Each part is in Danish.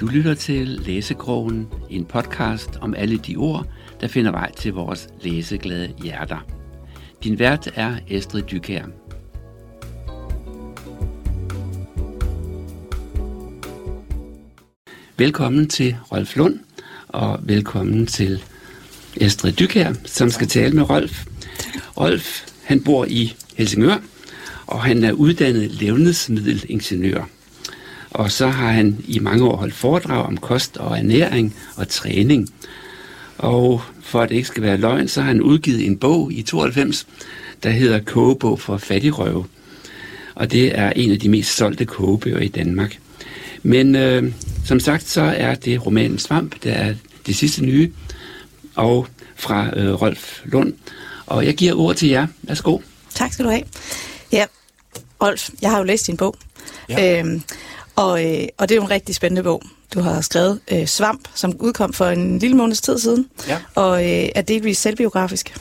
Du lytter til Læsekrogen, en podcast om alle de ord, der finder vej til vores læseglade hjerter. Din vært er Estrid Dykær. Velkommen til Rolf Lund, og velkommen til Estrid Dykær, som skal tale med Rolf. Rolf, han bor i Helsingør, og han er uddannet levnedsmiddelingeniør. Og så har han i mange år holdt foredrag om kost og ernæring og træning. Og for at det ikke skal være løgn, så har han udgivet en bog i 92, der hedder Kogebog for fattigrøve. Og det er en af de mest solgte kogebøger i Danmark. Men øh, som sagt, så er det romanen Svamp, der er det sidste nye, og fra øh, Rolf Lund. Og jeg giver ord til jer. Værsgo. Tak skal du have. Ja, Rolf, jeg har jo læst din bog. Ja. Øhm, og, øh, og det er jo en rigtig spændende bog. Du har skrevet øh, Svamp, som udkom for en lille måneds tid siden, ja. og øh, er delvis selvbiografisk.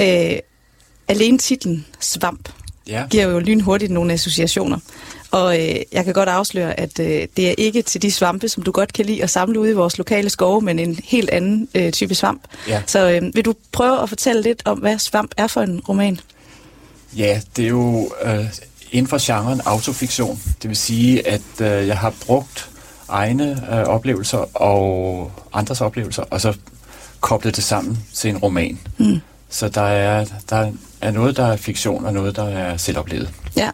Øh, alene titlen Svamp ja. giver jo lynhurtigt nogle associationer. Og øh, jeg kan godt afsløre, at øh, det er ikke til de svampe, som du godt kan lide at samle ude i vores lokale skove, men en helt anden øh, type svamp. Ja. Så øh, vil du prøve at fortælle lidt om, hvad Svamp er for en roman? Ja, det er jo øh, inden for genren autofiktion. Det vil sige, at øh, jeg har brugt egne øh, oplevelser og andres oplevelser, og så koblet det sammen til en roman. Mm. Så der er, der er noget, der er fiktion, og noget, der er selvoplevet. Ja.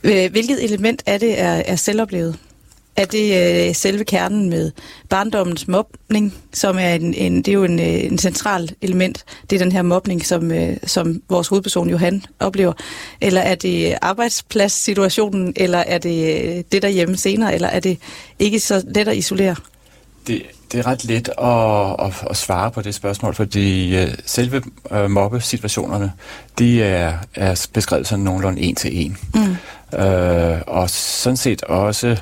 Hvilket element af det er, er selvoplevet? Er det øh, selve kernen med barndommens mobning, som er en, en, det er jo en, øh, en central element. Det er den her mobning, som, øh, som vores hovedperson Johan oplever. Eller er det arbejdspladssituationen, eller er det øh, det derhjemme senere, eller er det ikke så let at isolere? Det, det er ret let at, at, at svare på det spørgsmål, fordi uh, selve uh, mobbesituationerne, de er, er beskrevet sådan nogenlunde en til en. Mm. Uh, og sådan set også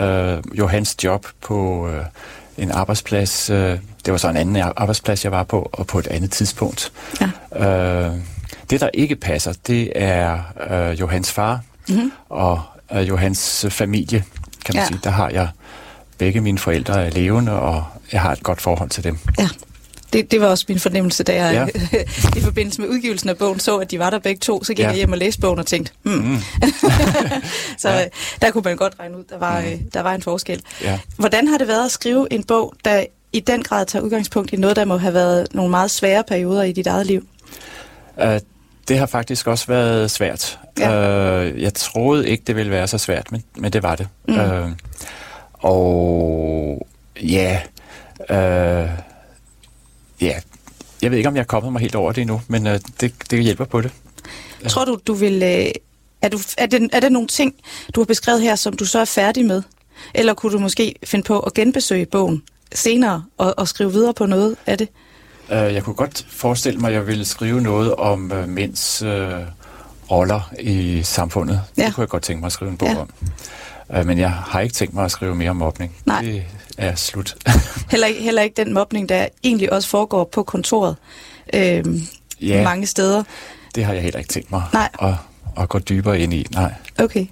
uh, Johans job på uh, en arbejdsplads. Uh, det var så en anden arbejdsplads, jeg var på, og på et andet tidspunkt. Ja. Uh, det, der ikke passer, det er uh, Johans far mm-hmm. og uh, Johans familie, kan man ja. sige. Der har jeg begge mine forældre er levende, og jeg har et godt forhold til dem. Ja. Det, det var også min fornemmelse, da jeg ja. i forbindelse med udgivelsen af bogen så, at de var der begge to. Så gik ja. jeg hjem og læste bogen og tænkte, hmm. Mm. så ja. der kunne man godt regne ud, der var, mm. der var en forskel. Ja. Hvordan har det været at skrive en bog, der i den grad tager udgangspunkt i noget, der må have været nogle meget svære perioder i dit eget liv? Uh, det har faktisk også været svært. Ja. Uh, jeg troede ikke, det ville være så svært, men, men det var det. Mm. Uh, og ja, øh, ja, jeg ved ikke, om jeg er kommet mig helt over det endnu, men øh, det, det hjælper på det. Ja. Tror du, du vil... Øh, er, du, er, det, er det nogle ting, du har beskrevet her, som du så er færdig med? Eller kunne du måske finde på at genbesøge bogen senere og, og skrive videre på noget af det? Uh, jeg kunne godt forestille mig, at jeg ville skrive noget om uh, mænds uh, roller i samfundet. Ja. Det kunne jeg godt tænke mig at skrive en bog ja. om. Uh, men jeg har ikke tænkt mig at skrive mere om mobning. Nej. Det er slut. heller, ikke, heller ikke den mobning, der egentlig også foregår på kontoret øh, ja, mange steder. det har jeg heller ikke tænkt mig Nej. At, at gå dybere ind i. Nej. Okay.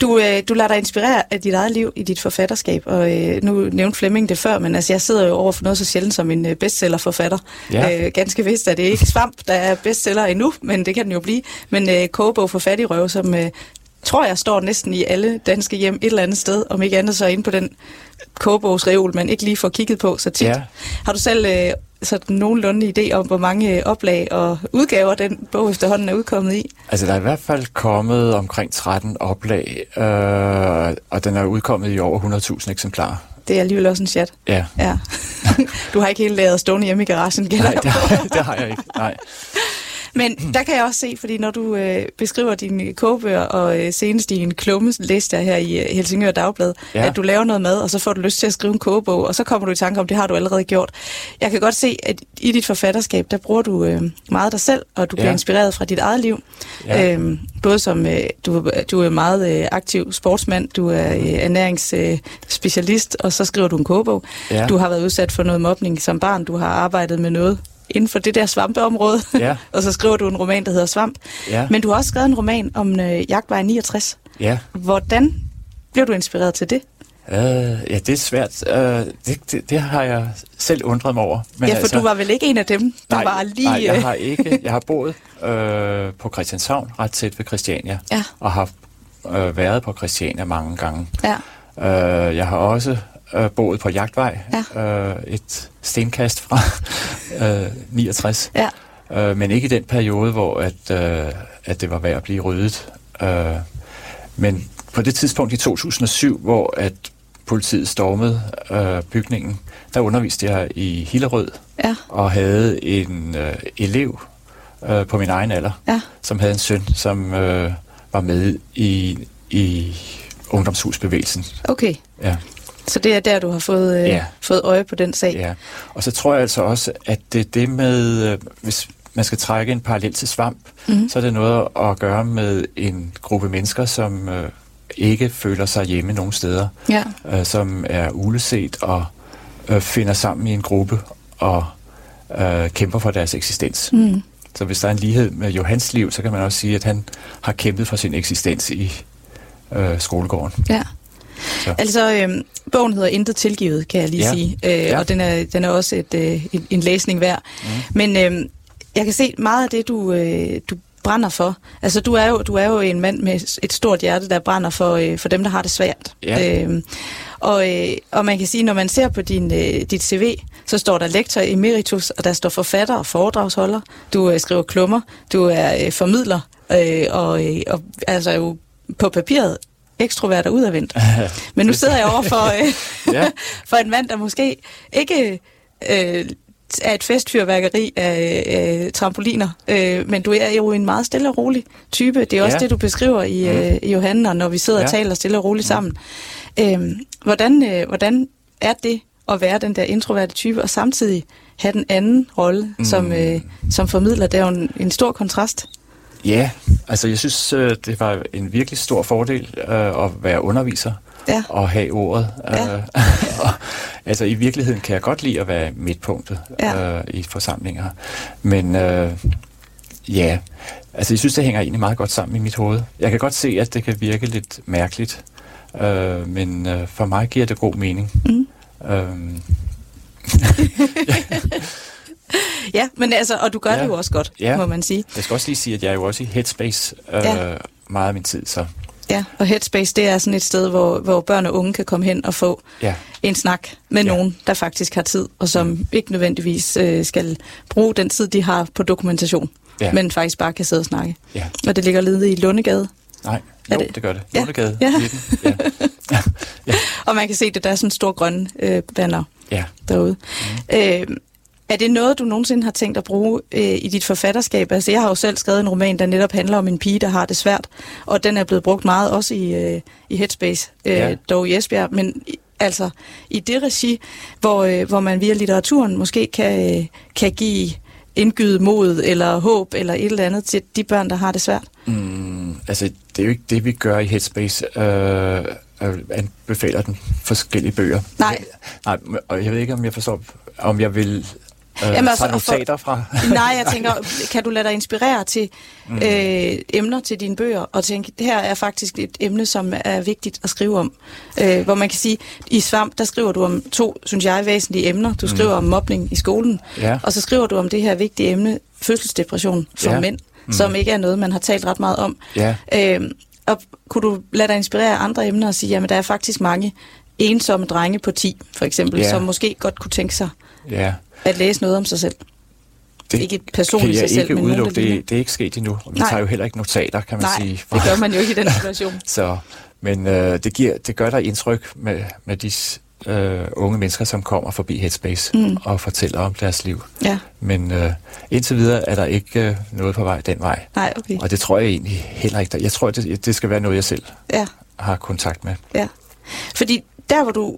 Du, øh, du lader dig inspirere af dit eget liv i dit forfatterskab, og øh, nu nævnte Flemming det før, men altså, jeg sidder jo over for noget så sjældent som en øh, bestsellerforfatter. Ja. Øh, ganske vist er det ikke Svamp, der er bestseller endnu, men det kan den jo blive. Men øh, Kogebog for fattigrøv, som øh, tror jeg står næsten i alle danske hjem et eller andet sted, om ikke andet så inde på den kogebogsreol, man ikke lige får kigget på så tit. Ja. Har du selv øh, sådan nogenlunde idé om, hvor mange øh, oplag og udgaver den bog efterhånden er udkommet i? Altså, der er i hvert fald kommet omkring 13 oplag, øh, og den er udkommet i over 100.000 eksemplarer. Det er alligevel også en chat. Ja. ja. du har ikke helt lavet stående hjemme i garagen, gælder Nej, det har, det har jeg ikke. Nej. Men der kan jeg også se, fordi når du øh, beskriver dine kogebøger, og øh, senest i en klumme læste jeg her i øh, Helsingør Dagblad, ja. at du laver noget mad, og så får du lyst til at skrive en kogebog, og så kommer du i tanke om, det har du allerede gjort. Jeg kan godt se, at i dit forfatterskab, der bruger du øh, meget dig selv, og du bliver ja. inspireret fra dit eget liv. Ja. Øhm, både som, øh, du, du er meget øh, aktiv sportsmand, du er øh, ernæringsspecialist, øh, og så skriver du en kogebog. Ja. Du har været udsat for noget mobning som barn, du har arbejdet med noget inden for det der svampeområde, ja. og så skriver du en roman, der hedder Svamp. Ja. Men du har også skrevet en roman om øh, Jagtvej 69. Ja. Hvordan blev du inspireret til det? Uh, ja, det er svært. Uh, det, det, det har jeg selv undret mig over. Men ja, for altså, du var vel ikke en af dem, der nej, var lige... Nej, jeg har ikke. Jeg har boet uh, på Christianshavn, ret tæt ved Christiania, ja. og har uh, været på Christiania mange gange. Ja. Uh, jeg har også uh, boet på Jagtvej, ja. uh, et stenkast fra uh, 69. Ja. Uh, men ikke i den periode, hvor at, uh, at det var værd at blive ryddet. Uh, men på det tidspunkt i 2007, hvor at politiet stormede øh, bygningen, der underviste jeg i Hillerød ja. og havde en øh, elev øh, på min egen alder, ja. som havde en søn, som øh, var med i, i ungdomshusbevægelsen. Okay. Ja. Så det er der, du har fået, øh, ja. fået øje på den sag? Ja, og så tror jeg altså også, at det det med, øh, hvis man skal trække en parallel til svamp, mm-hmm. så er det noget at gøre med en gruppe mennesker, som øh, ikke føler sig hjemme nogen steder, ja. øh, som er uleset og øh, finder sammen i en gruppe og øh, kæmper for deres eksistens. Mm. Så hvis der er en lighed med Johans liv, så kan man også sige, at han har kæmpet for sin eksistens i øh, skolegården. Ja. Så. Altså, øh, bogen hedder Intet tilgivet, kan jeg lige ja. sige, øh, ja. og den er, den er også et, øh, en, en læsning værd. Mm. Men øh, jeg kan se meget af det, du, øh, du brænder for. Altså, du er jo, du er jo en mand med et stort hjerte, der brænder for, øh, for dem, der har det svært. Ja. Øh, og, øh, og man kan sige, når man ser på din, øh, dit CV, så står der lektor emeritus, og der står forfatter og foredragsholder. Du øh, skriver klummer, du er øh, formidler, øh, og, øh, og altså jo på papiret ekstrovert og udadvendt. Men nu sidder jeg over for, øh, ja. for en mand, der måske ikke øh, er et festfyrværkeri af, af trampoliner, øh, men du er jo en meget stille og rolig type. Det er også Ja. det, du beskriver i, Mm. øh, i Johanna, når vi sidder Ja. og taler stille og roligt sammen. Øh, hvordan, øh, hvordan er det at være den der introverte type, og samtidig have den anden rolle Mm. som, øh, som formidler? Det er jo en, en stor kontrast. Ja, altså jeg synes, øh, det var en virkelig stor fordel øh, at være underviser Ja. og have ordet. Ja. Øh, og, altså i virkeligheden kan jeg godt lide at være midtpunktet Ja. øh, i forsamlinger. Men øh, ja, altså jeg synes, det hænger egentlig meget godt sammen i mit hoved. Jeg kan godt se, at det kan virke lidt mærkeligt, øh, men øh, for mig giver det god mening. Mm. Øhm, Ja, men altså, og du gør Ja. ja. det jo også godt, Ja. må man sige. jeg skal også lige sige, at jeg er jo også i Headspace øh, Ja. meget af min tid, så Ja, og Headspace, det er sådan et sted, hvor, hvor børn og unge kan komme hen og få ja. en snak med Ja. ja. nogen, der faktisk har tid, og som mm. ikke nødvendigvis øh, skal bruge den tid, de har på dokumentation, Ja. ja. men faktisk bare kan sidde og snakke. Ja. Og det ligger ledet i Lundegade, Nej, jo, det- det, det gør det. Ja. Lundegade, Ja. 19. Ja. og man kan se, at der er sådan en stor grønne øh, banner ja. derude. Mm. Øh, er det noget, du nogensinde har tænkt at bruge øh, i dit forfatterskab? Altså, jeg har jo selv skrevet en roman, der netop handler om en pige, der har det svært, og den er blevet brugt meget også i, øh, i Headspace, øh, Ja. dog i Esbjerg, men i- altså i det regi, hvor, øh, hvor man via litteraturen måske kan, øh, kan give indgyde mod eller håb eller et eller andet til de børn, der har det svært. Mm, altså, det er jo ikke det, vi gør i Headspace. Øh, øh, anbefaler den forskellige bøger. Nej. Nej, og jeg ved ikke, om jeg forstår, om jeg vil øh, Jamen, altså, notater fra... Nej, jeg tænker, kan du lade dig inspirere til mm. øh, emner til dine bøger, og tænke, det her er faktisk et emne, som er vigtigt at skrive om. Øh, hvor man kan sige, i Svamp, der skriver du om to, synes jeg, væsentlige emner. Du skriver om mobning i skolen, Ja. og så skriver du om det her vigtige emne, fødselsdepression for Ja. mænd, mm. som ikke er noget, man har talt ret meget om. Ja. Øh, og kunne du lade dig inspirere andre emner og sige, jamen der er faktisk mange ensomme drenge på 10, for eksempel, Ja. som måske godt kunne tænke sig Ja. At læse noget om sig selv. Det Ikke personligt jeg sig selv, ikke men udelukke. Det, det er ikke sket endnu. Vi Nej. tager jo heller ikke notater, kan man Nej, sige. det gør man jo ikke i den situation. Så, men øh, det, giver, det gør der indtryk med, med de øh, unge mennesker, som kommer forbi Headspace Mm. og fortæller om deres liv. Ja, Men øh, indtil videre er der ikke øh, noget på vej den vej. nej, okay. Og det tror jeg egentlig heller ikke. der- Jeg tror, det, det skal være noget, jeg selv Ja, har kontakt med. ja. Fordi der, hvor du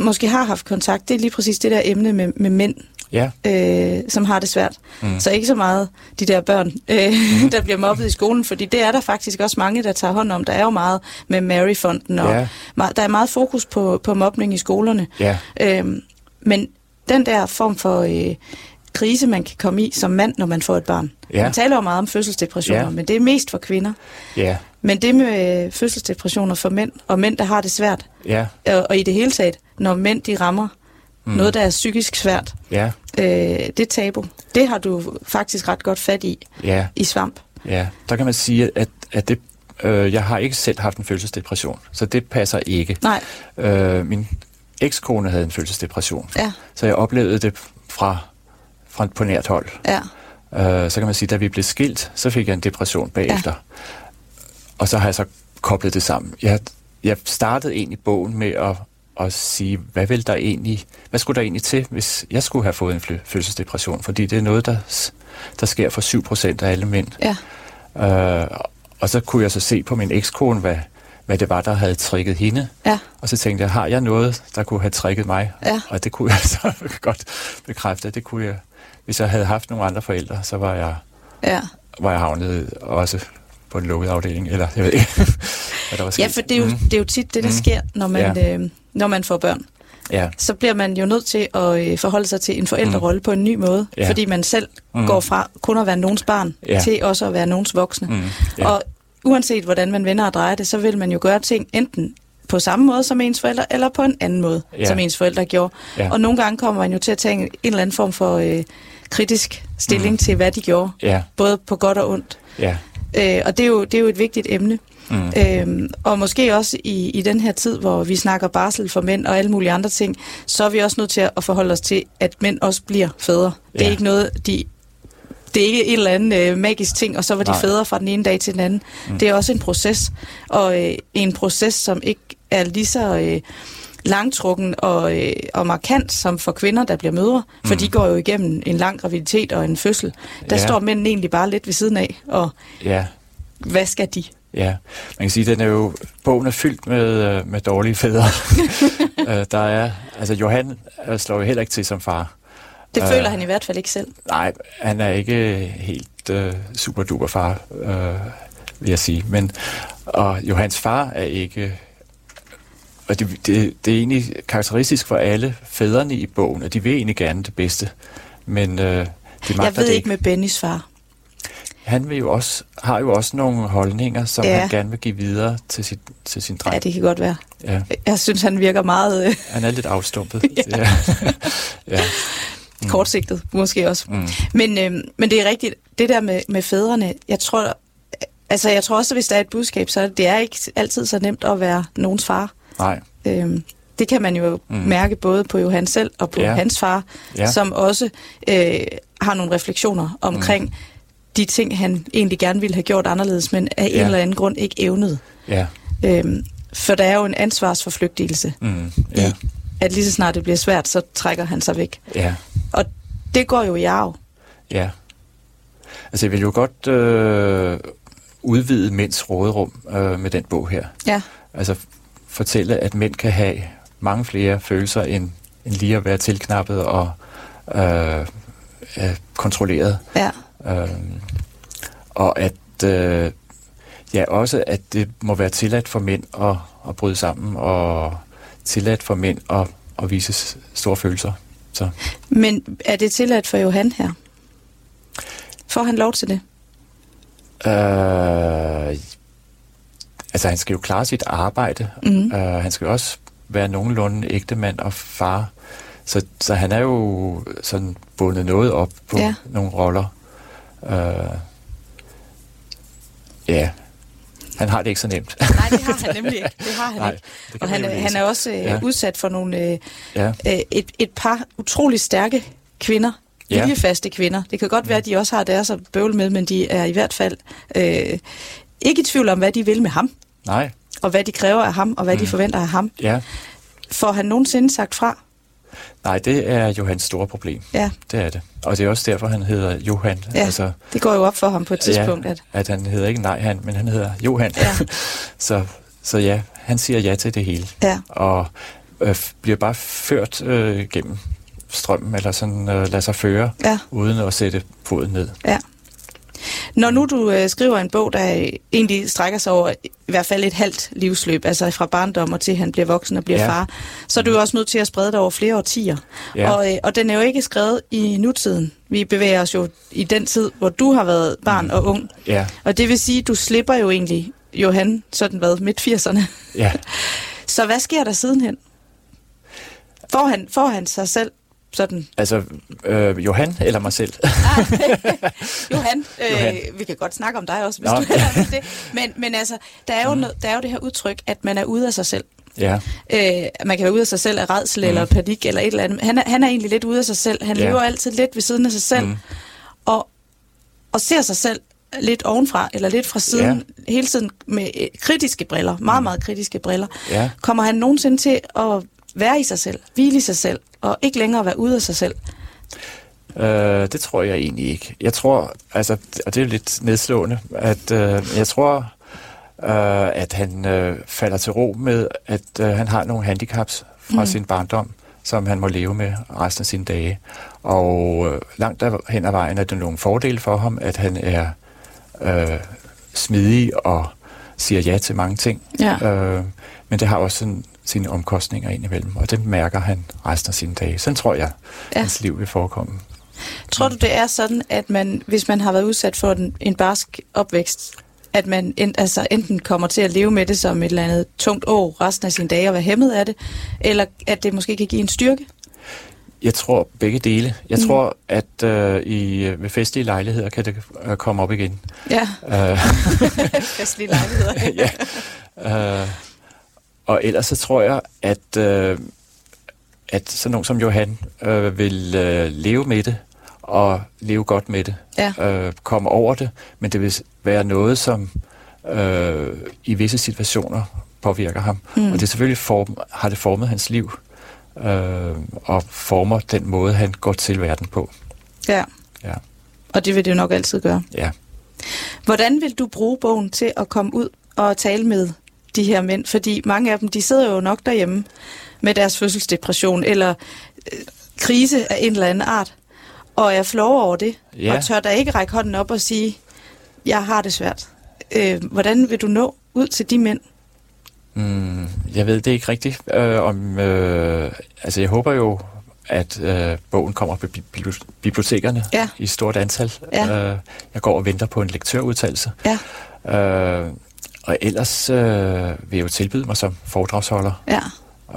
måske har haft kontakt, det er lige præcis det der emne med, med mænd, Ja, øh, som har det svært. Mm. Så ikke så meget de der børn, øh, mm. der bliver mobbet i skolen, fordi det er der faktisk også mange, der tager hånd om. Der er jo meget med Mary-fonden, og Ja. der er meget fokus på, på mobning i skolerne. ja, Øhm, men den der form for øh, krise, man kan komme i som mand, når man får et barn. Ja. Man taler jo meget om fødselsdepressioner, Ja. men det er mest for kvinder. Ja, Men det med øh, fødselsdepressioner for mænd, og mænd, der har det svært, ja, og, og i det hele taget, når mænd de rammer mm. noget, der er psykisk svært, ja, øh, det er tabu. Det har du faktisk ret godt fat i, ja, i svamp. ja. Der kan man sige, at, at det, øh, jeg har ikke selv haft en følelsesdepression, så det passer ikke. Nej, Øh, min ekskone havde en følelsesdepression, ja, så jeg oplevede det fra, fra på nært hold. ja, Øh, så kan man sige, da vi blev skilt, så fik jeg en depression bagefter. Ja. Og så har jeg så koblet det sammen. Jeg, jeg startede egentlig bogen med at, at sige, hvad vil der egentlig, hvad skulle der egentlig til, hvis jeg skulle have fået en fø- fødselsdepression? Fordi det er noget, der, der sker for 7% af alle mænd. ja, Øh, og så kunne jeg så se på min ekskone, hvad, hvad det var, der havde trigget hende. ja, Og så tænkte jeg, har jeg noget, der kunne have trigget mig? Ja. Og det kunne jeg så godt bekræfte. Det kunne jeg, hvis jeg havde haft nogle andre forældre, så var jeg, ja. var jeg havnet også på en lukket afdeling. Eller jeg ved ikke, hvad der var sket. Ja, for det er jo, Mm. det er jo tit det, der Mm. sker, når man, Ja. øh, når man får børn. Ja, Så bliver man jo nødt til at øh, forholde sig til en forældrerolle på en ny måde, Ja. fordi man selv Mm. går fra kun at være nogens barn, Ja. til også at være nogens voksne. mm. ja. Og uanset hvordan man vender og drejer det, så vil man jo gøre ting enten på samme måde som ens forældre, eller på en anden måde, Ja. som ens forældre gjorde. Ja. Og nogle gange kommer man jo til at tage en, en eller anden form for øh, kritisk stilling Mm. til, hvad de gjorde, ja, både på godt og ondt. ja. Øh, og det er, jo, det er jo et vigtigt emne. Mm. Øhm, og måske også i, i den her tid, hvor vi snakker barsel for mænd og alle mulige andre ting, så er vi også nødt til at forholde os til, at mænd også bliver fædre. Det er Ja. ikke noget, de... Det er ikke en eller anden øh, magisk ting, og så var de Nej. fædre fra den ene dag til den anden. Mm. Det er også en proces, og øh, en proces, som ikke er lige så øh, langtrukken og, øh, og markant som for kvinder, der bliver mødre. For Mm. de går jo igennem en lang graviditet og en fødsel. Der Ja. står mændene egentlig bare lidt ved siden af, og ja. hvad skal de? Ja, man kan sige, at den er jo, bogen er fyldt med, øh, med dårlige fædre. Øh, der er, altså Johan øh, slår jo heller ikke til som far. Det Øh. føler han i hvert fald ikke selv. Nej, han er ikke helt øh, super duper far, øh, vil jeg sige. Men, og Johans far er ikke... Og det, det, det er egentlig karakteristisk for alle fædrene i bogen, at de vil egentlig gerne det bedste. Men øh, de magter Jeg ved det ikke med Bennys far. Han vil jo også, har jo også nogle holdninger, som Ja. han gerne vil give videre til, sit, til sin dreng. Ja, det kan godt være. Ja. Jeg synes, han virker meget øh, Han er lidt afstumpet. Ja. ja. ja. mm. kortsigtet, måske også. Mm. Men, øh, men det er rigtigt, det der med, med fædrene, jeg tror, altså jeg tror også, at hvis der er et budskab, så det er ikke altid så nemt at være nogens far. Nej. Øh, det kan man jo. Mm. mærke både på Johan selv og på Ja. hans far, Ja. som også øh, har nogle refleksioner omkring mm. De ting, han egentlig gerne ville have gjort anderledes, men af ja. En eller anden grund ikke evnede. Ja. Øhm, for der er jo en ansvarsforflygtigelse Mm. ja. I, at lige så snart det bliver svært, så trækker han sig væk. Ja. Og det går jo i arv. Ja. Altså, jeg vil jo godt øh, udvide mænds råderum øh, med den bog her. Ja, Altså, fortælle, at mænd kan have mange flere følelser, end, end lige at være tilknappet og øh, øh, kontrolleret. ja, Øh, og at øh, ja, også at det må være tilladt for mænd at, at bryde sammen, og tilladt for mænd at, at vise store følelser. Så men er det tilladt for Johan her? Får han lov til det? øh, altså han skal jo klare sit arbejde. Mhm. Øh, han skal jo også være nogenlunde ægtemand og far. Så, så han er jo sådan bundet noget op på ja. nogle roller. Øh, ja, han har det ikke så nemt. Nej, det har han nemlig ikke. Det har han Nej, ikke. Og han, er- han er også øh, Ja. udsat for nogle øh, Ja, øh, et, et par utrolig stærke kvinder. Ja. Viljefaste kvinder. Det kan godt være, at de også har deres at bøvle med, men de er i hvert fald øh, ikke i tvivl om, hvad de vil med ham, nej, og hvad de kræver af ham, og hvad mm. de forventer af ham. ja. Får han nogensinde sagt fra? Nej, det er jo hans store problem. Ja, Det er det. Og det er også derfor, han hedder Johan. Ja. Altså, det går jo op for ham på et tidspunkt, ja, at at han hedder ikke nej han, men han hedder Johan. Ja. så, så ja, han siger ja til det hele. ja, Og øh, bliver bare ført øh, gennem strømmen, eller sådan øh, lader sig føre, ja, uden at sætte foden ned. ja. Når nu du øh, skriver en bog, der egentlig strækker sig over i hvert fald et halvt livsløb, altså fra barndom og til han bliver voksen og bliver ja. far, så er du jo også nødt til at sprede det over flere årtier. Ja. Og, øh, og den er jo ikke skrevet i nutiden. Vi bevæger os jo i den tid, hvor du har været barn mm. og ung. Ja. Og det vil sige, at du slipper jo egentlig Johan, sådan hvad, midt 80'erne. Ja. så hvad sker der sidenhen? Får han, får han sig selv sådan... Altså, øh, Johan eller mig selv? ah, Johan, øh, Johan, vi kan godt snakke om dig også, hvis Nå. du vil det. Men, men altså, der er, jo mm. noget, der er jo det her udtryk, at man er ude af sig selv. Ja. Øh, man kan være ude af sig selv af redsel mm. eller panik eller et eller andet. Han er, han er egentlig lidt ude af sig selv. Han ja. lever altid lidt ved siden af sig selv. Mm. Og, og ser sig selv lidt ovenfra, eller lidt fra siden, ja. hele tiden med øh, kritiske briller, meget, mm. meget kritiske briller. Ja. Kommer han nogensinde til at være i sig selv, hvile i sig selv, og ikke længere være ude af sig selv? Øh, det tror jeg egentlig ikke. Jeg tror, altså, og det er lidt nedslående, at øh, jeg tror, øh, at han øh, falder til ro med, at øh, han har nogle handicaps fra mm. sin barndom, som han må leve med resten af sine dage. Og øh, langt hen ad vejen er det nogle fordele for ham, at han er øh, smidig og siger ja til mange ting. Ja. Øh, men det har også sådan sine omkostninger indimellem, og det mærker han resten af sine dage. Sådan tror jeg, ja. hans liv vil forekomme. Tror du, det er sådan, at man, hvis man har været udsat for en, en barsk opvækst, at man en, altså enten kommer til at leve med det som et eller andet tungt år resten af sine dage og være hæmmet af det, eller at det måske kan give en styrke? Jeg tror begge dele. Jeg mm. tror, at øh, i, ved festlige lejligheder kan det øh, komme op igen. Ja, øh. festlige lejligheder. ja. Øh, og ellers så tror jeg, at, øh, at sådan nogen som Johan øh, vil øh, leve med det, og leve godt med det. Ja. Øh, komme over det, men det vil være noget, som øh, i visse situationer påvirker ham. Mm. Og det selvfølgelig form, har det formet hans liv, øh, og former den måde, han går til verden på. Ja. ja. Og det vil det jo nok altid gøre. Ja. Hvordan vil du bruge bogen til at komme ud og tale med de her mænd? Fordi mange af dem, de sidder jo nok derhjemme med deres fødselsdepression eller øh, krise af en eller anden art, og er flov over det, ja. og tør da ikke række hånden op og sige, jeg har det svært. Øh, hvordan vil du nå ud til de mænd? Mm, jeg ved det ikke rigtigt. Øh, om, øh, altså jeg håber jo, at øh, bogen kommer på bibliotekerne ja. i stort antal. Ja. Øh, jeg går og venter på en lektørudtalelse. Ja. Øh, og ellers øh, vil jeg jo tilbyde mig som foredragsholder. Ja.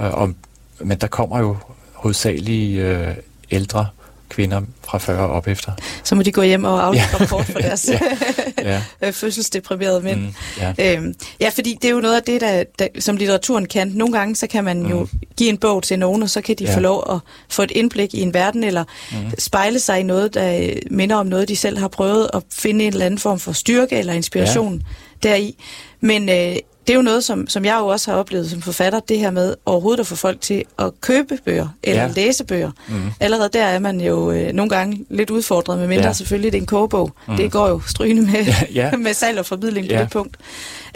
Øh, og, men der kommer jo hovedsageligt øh, ældre kvinder fra 40 op efter. Så må de gå hjem og aflægge ja. rapport for deres ja. ja. fødselsdeprimerede mænd. Mm, ja. Øhm, ja, fordi det er jo noget af det, der, der, som litteraturen kan. Nogle gange så kan man mm. jo give en bog til nogen, og så kan de ja. få lov at få et indblik i en verden, eller mm. spejle sig i noget, der minder om noget, de selv har prøvet, og finde en eller anden form for styrke eller inspiration. Deri. Men øh, det er jo noget, som, som jeg jo også har oplevet som forfatter, det her med overhovedet at få folk til at købe bøger, eller ja. læse bøger. Mm. Allerede der er man jo øh, nogle gange lidt udfordret, med mindre ja. selvfølgelig det er en kogebog. Mm. Det går jo strygende med, ja. med salg og formidling på ja. det punkt.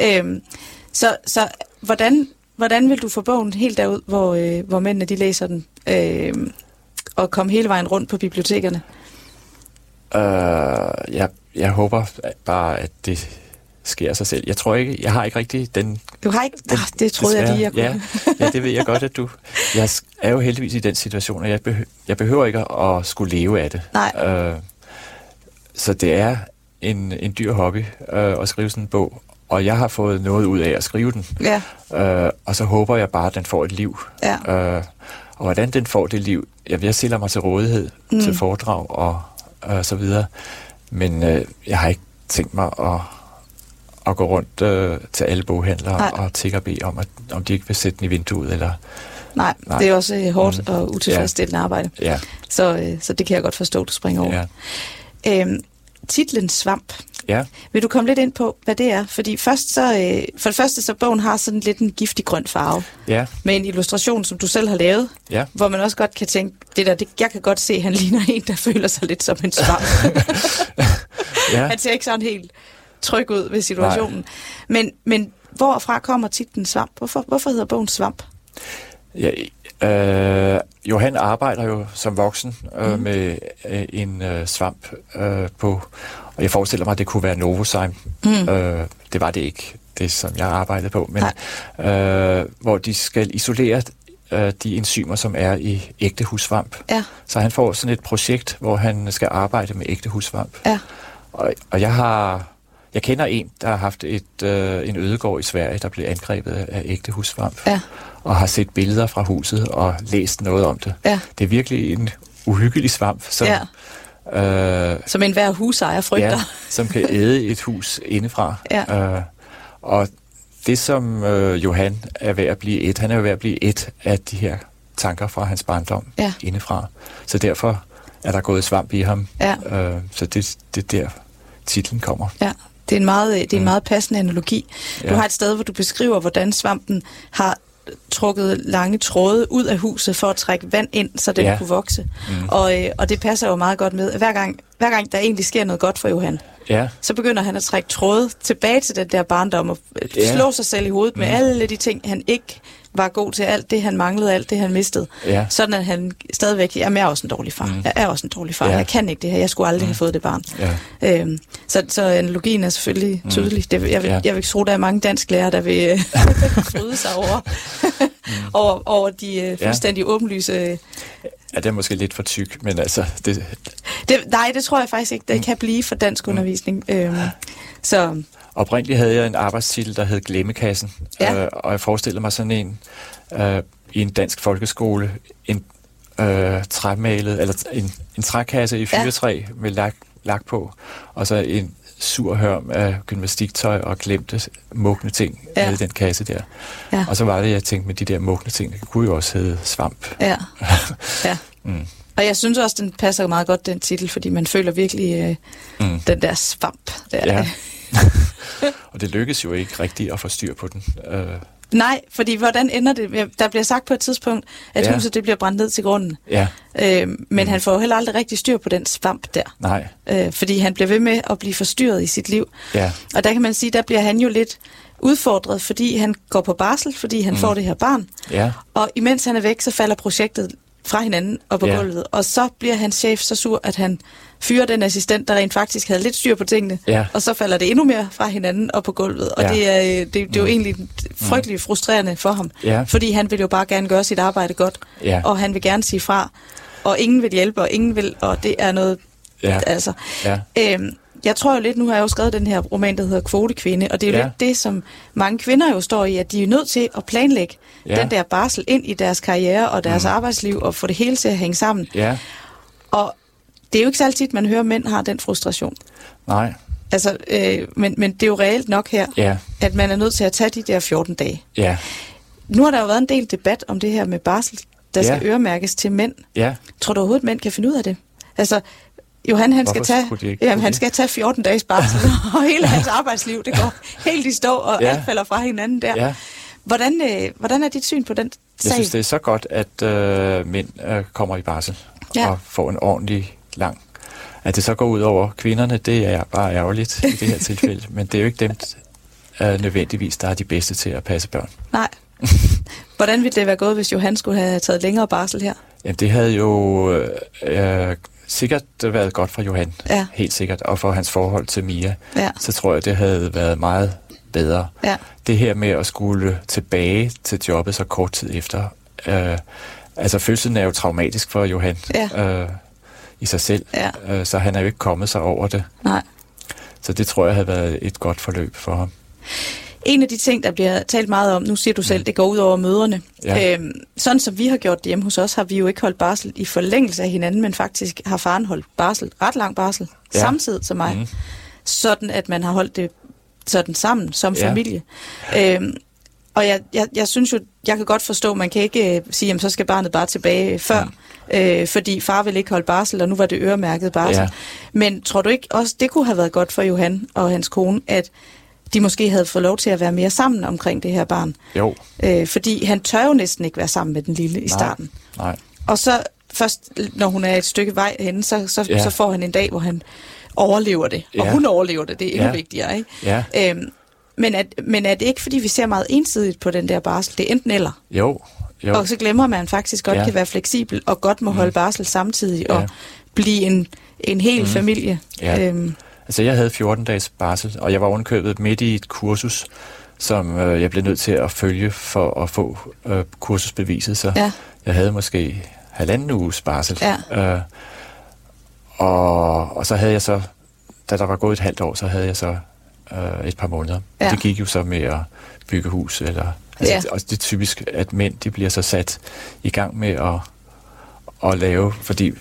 Øhm, så så hvordan, hvordan vil du få bogen helt derud, hvor, øh, hvor mændene de læser den, øh, og komme hele vejen rundt på bibliotekerne? Uh, jeg, jeg håber bare, at det sker sig selv. Jeg tror ikke, jeg har ikke rigtig den... Du har ikke? Den, ah, det troede desværre. jeg lige, jeg kunne. Ja, ja, det ved jeg godt, at du... Jeg er jo heldigvis i den situation, og jeg, behøver, jeg behøver ikke at skulle leve af det. Nej. Øh, så det er en, en dyr hobby øh, at skrive sådan en bog, og jeg har fået noget ud af at skrive den. Ja. Øh, og så håber jeg bare, at den får et liv. Ja. Øh, og hvordan den får det liv, jeg vil stille mig til rådighed mm. til foredrag og øh, så videre. Men øh, jeg har ikke tænkt mig at at gå rundt øh, til alle boghandlere Nej. og tigge og bede om, at, om de ikke vil sætte den i vinduet. Eller, Nej, Nej. det er også øh, hårdt mm. og utilfredsstillende ja. arbejde. Ja. Så, øh, så det kan jeg godt forstå, du springer over. Ja. Øhm, titlen Svamp. Ja. Vil du komme lidt ind på, hvad det er? Fordi først så, øh, for det første, så bogen har sådan lidt en giftig grøn farve. Ja. Med en illustration, som du selv har lavet. Ja. Hvor man også godt kan tænke, det der, det, jeg kan godt se, at han ligner en, der føler sig lidt som en svamp. ja. Han ser ikke sådan helt tryg ud ved situationen. Men, men hvorfra kommer titlen Svamp? Hvorfor, hvorfor hedder bogen Svamp? Ja, Øh, Johan arbejder jo som voksen øh, mm. med øh, en øh, svamp øh, på, og jeg forestiller mig, at det kunne være Novozyme. Mm. Øh, det var det ikke, det som jeg arbejdede på, men øh, hvor de skal isolere øh, de enzymer, som er i ægte husvamp. Ja. Så han får sådan et projekt, hvor han skal arbejde med ægte husvamp. Ja. Og, og jeg har... Jeg kender en, der har haft et, øh, en ødegård i Sverige, der blev angrebet af ægte husvamp. Ja. Og har set billeder fra huset og læst noget om det. Ja. Det er virkelig en uhyggelig svamp, som, ja. øh, som en hver husejer frygter. Ja, som kan æde et hus indefra. Ja. Øh, og det, som øh, Johan er ved at blive et, han er ved at blive et af de her tanker fra hans barndom ja. indefra. Så derfor er der gået svamp i ham. Ja. Øh, så det, det der titlen kommer. Ja. Det er en meget, det er en meget passende analogi. Du ja. har et sted, hvor du beskriver, hvordan svampen har trukket lange tråde ud af huset for at trække vand ind, så den Ja. kunne vokse. Mm. Og, øh, og det passer jo meget godt med. Hver gang, hver gang der egentlig sker noget godt for Johan, Ja, så begynder han at trække tråde tilbage til den der barndom og Ja. slå sig selv i hovedet med Mm. alle de ting, han ikke var god til, alt det han manglede, alt det han mistede. ja, Sådan at han stadigvæk, jamen jeg er også en dårlig far. Mm. Jeg er også en dårlig far. Ja. Jeg kan ikke det her. Jeg skulle aldrig Mm. have fået det barn. ja. Øhm, så, så analogien er selvfølgelig Mm. tydelig. Det, jeg, vil, Ja. jeg vil tro, der er mange dansklærer, der vil øh, fryde sig over, over, over de øh, fuldstændig åbenlyse... ja, det er måske lidt for tyk, men altså, det, Det, nej, det tror jeg faktisk ikke, det kan blive for dansk undervisning. Øhm, så Oprindeligt havde jeg en arbejdstitel, der hed Glemmekassen, Ja. øh, og jeg forestiller mig sådan en øh, i en dansk folkeskole, en øh, træmalet, eller en, en trækasse i Ja. fyrtræ med lak, lak på, og så en sur hørm af gymnastiktøj og glemte mugne ting Ja. ja. i den kasse der. Ja. Og så var det, jeg tænkte med de der mugne ting, det kunne jo også hedde svamp. ja, ja. Mm. Og jeg synes også, den passer meget godt, den titel, fordi man føler virkelig øh, Mm. den der svamp. Der. Ja. og det lykkes jo ikke rigtigt at få styr på den. Øh, Nej, fordi hvordan ender det? Der bliver sagt på et tidspunkt, at Ja. huset det bliver brændt ned til grunden. ja, Øh, men Mm. han får jo heller aldrig rigtig styr på den svamp der. nej, Øh, fordi han bliver ved med at blive forstyrret i sit liv. ja, Og der kan man sige, der bliver han jo lidt udfordret, fordi han går på barsel, fordi han mm. får det her barn. ja, Og imens han er væk, så falder projektet fra hinanden og på Ja. gulvet. Og så bliver hans chef så sur, at han fyrer den assistent, der rent faktisk havde lidt styr på tingene. ja, Og så falder det endnu mere fra hinanden og på gulvet. Og Ja. det, er, øh, det, det er jo Mm. egentlig frygtelig frustrerende for ham. ja, Fordi han vil jo bare gerne gøre sit arbejde godt. ja, Og han vil gerne sige fra. Og ingen vil hjælpe, og ingen vil, og det er noget, ja, altså... ja, Øhm, jeg tror jo lidt, nu har jeg jo skrevet den her roman, der hedder Kvotekvinde, og det er jo Ja. lidt det, som mange kvinder jo står i, at de er nødt til at planlægge Ja. den der barsel ind i deres karriere og deres mm. arbejdsliv, og få det hele til at hænge sammen. ja, Og det er jo ikke så altid, man hører, at mænd har den frustration. nej, Altså, øh, men, men det er jo reelt nok her, ja, at man er nødt til at tage de der 14 dage. ja, Nu har der jo været en del debat om det her med barsel, der skal Ja. øremærkes til mænd. ja, Tror du overhovedet, at mænd kan finde ud af det? Altså, Johan, han skal Hvorfor tage, de ikke jamen, han skal tage 14 dages barsel, og hele hans arbejdsliv, det går helt i stå, og Ja. alt falder fra hinanden der. ja. Hvordan, øh, hvordan er dit syn på den sag? Jeg synes, det er så godt, at øh, mænd øh, kommer i barsel Ja. og får en ordentlig lang. At det så går ud over kvinderne, det er bare ærgerligt i det her tilfælde. Men det er jo ikke dem øh, nødvendigvis, der er de bedste til at passe børn. Nej. Hvordan ville det være gået, hvis Johan skulle have taget længere barsel her? Jamen, det havde jo øh, sikkert været godt for Johan. Ja. Helt sikkert. Og for hans forhold til Mia. Ja, Så tror jeg, det havde været meget bedre. ja, det her med at skulle tilbage til jobbet så kort tid efter. Øh, altså fødslen er jo traumatisk for Johan Ja. øh, i sig selv, ja, øh, så han er jo ikke kommet sig over det. nej. Så det tror jeg havde været et godt forløb for ham. En af de ting, der bliver talt meget om, nu siger du selv, det går ud over møderne. Mm. Ja. Øhm, sådan som vi har gjort det hjemme hos os, har vi jo ikke holdt barsel i forlængelse af hinanden, men faktisk har faren holdt barsel, ret lang barsel, Ja. ja. samtidig som mig. Mm. sådan at man har holdt det sådan sammen som Ja. familie. Øhm, og jeg, jeg, jeg synes jo, jeg kan godt forstå, man kan ikke øh, sige, at så skal barnet bare tilbage før, mm. øh, fordi far vil ikke holde barsel, og nu var det øremærket barsel. Ja. Men tror du ikke også, det kunne have været godt for Johan og hans kone, at de måske havde fået lov til at være mere sammen omkring det her barn? Jo, Øh, fordi han tør jo næsten ikke være sammen med den lille i Nej. starten. nej, Og så først, når hun er et stykke vej henne, så, så, Ja. ja. så får han en dag, hvor han overlever det. Og Ja. hun overlever det, det er endnu Ja. vigtigere. Ikke? ja, Øhm, men, at, men er det ikke, fordi vi ser meget ensidigt på den der barsel? Det er enten eller. jo, Jo. Og så glemmer man faktisk godt ja. kan være fleksibel og godt må mm. holde barsel samtidig ja. og blive en, en hel mm. familie. Ja. Øhm. Altså jeg havde 14 dages barsel, og jeg var ovenkøbet midt i et kursus, som øh, jeg blev nødt til at følge for at få øh, kursusbeviset. Så ja. jeg havde måske halvanden uges barsel. Ja. Øh, og, og så havde jeg så, da der var gået et halvt år, så havde jeg så øh, et par måneder. Ja. Det gik jo så med at bygge hus, eller altså, ja. og det er typisk, at mænd de bliver så sat i gang med at, at lave, fordi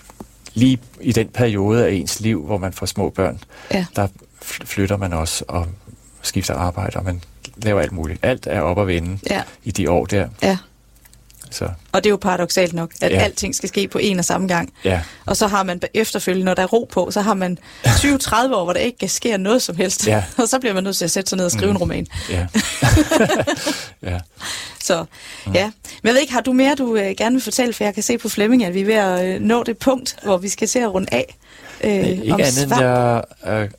lige i den periode af ens liv, hvor man får små børn, ja. der flytter man også og skifter arbejde, og man laver alt muligt. Alt er op og vende ja. i de år der. Ja. Så. Og det er jo paradoxalt nok, at ja. alting skal ske på en og samme gang. Ja. Og så har man efterfølgende, når der er ro på, så har man 20-30 år, hvor der ikke sker noget som helst. Ja. og så bliver man nødt til at sætte sig ned og skrive mm. en roman. Ja. ja. Så ja. Men jeg ved ikke, har du mere, du øh, gerne vil fortælle? For jeg kan se på Flemming, at vi er ved at øh, nå det punkt, hvor vi skal til at runde af. Øh, ikke andet end jeg øh,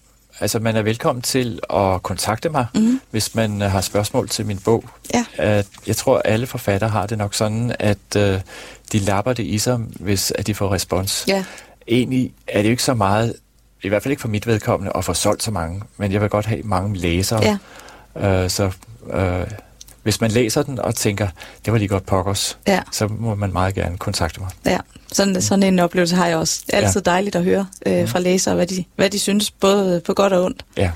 Altså, man er velkommen til at kontakte mig, mm. hvis man øh, har spørgsmål til min bog. Ja. At jeg tror, at alle forfattere har det nok sådan, at uh, de lapper det i sig, hvis at de får respons. Ja. Egentlig er det jo ikke så meget, i hvert fald ikke for mit vedkommende, at få solgt så mange, men jeg vil godt have mange læsere. Ja. Uh, så uh, hvis man læser den og tænker, det var lige godt pokkers, ja. så må man meget gerne kontakte mig. Ja, sådan, sådan en oplevelse har jeg også. Det er altid ja. dejligt at høre øh, fra læsere, hvad de, hvad de synes, både på godt og ondt. Ja.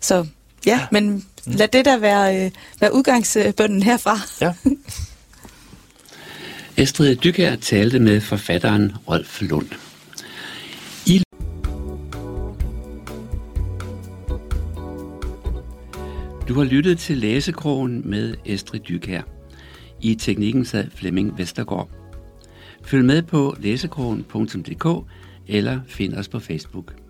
Så ja, men mm. lad det der være, øh, være udgangsbønden herfra. Ja. Estrid Dykær talte med forfatteren Rolf Lund. Du har lyttet til Læsekrogen med Estrid Dykær. I teknikken sad Flemming Vestergaard. Følg med på læsekrogen.dk eller find os på Facebook.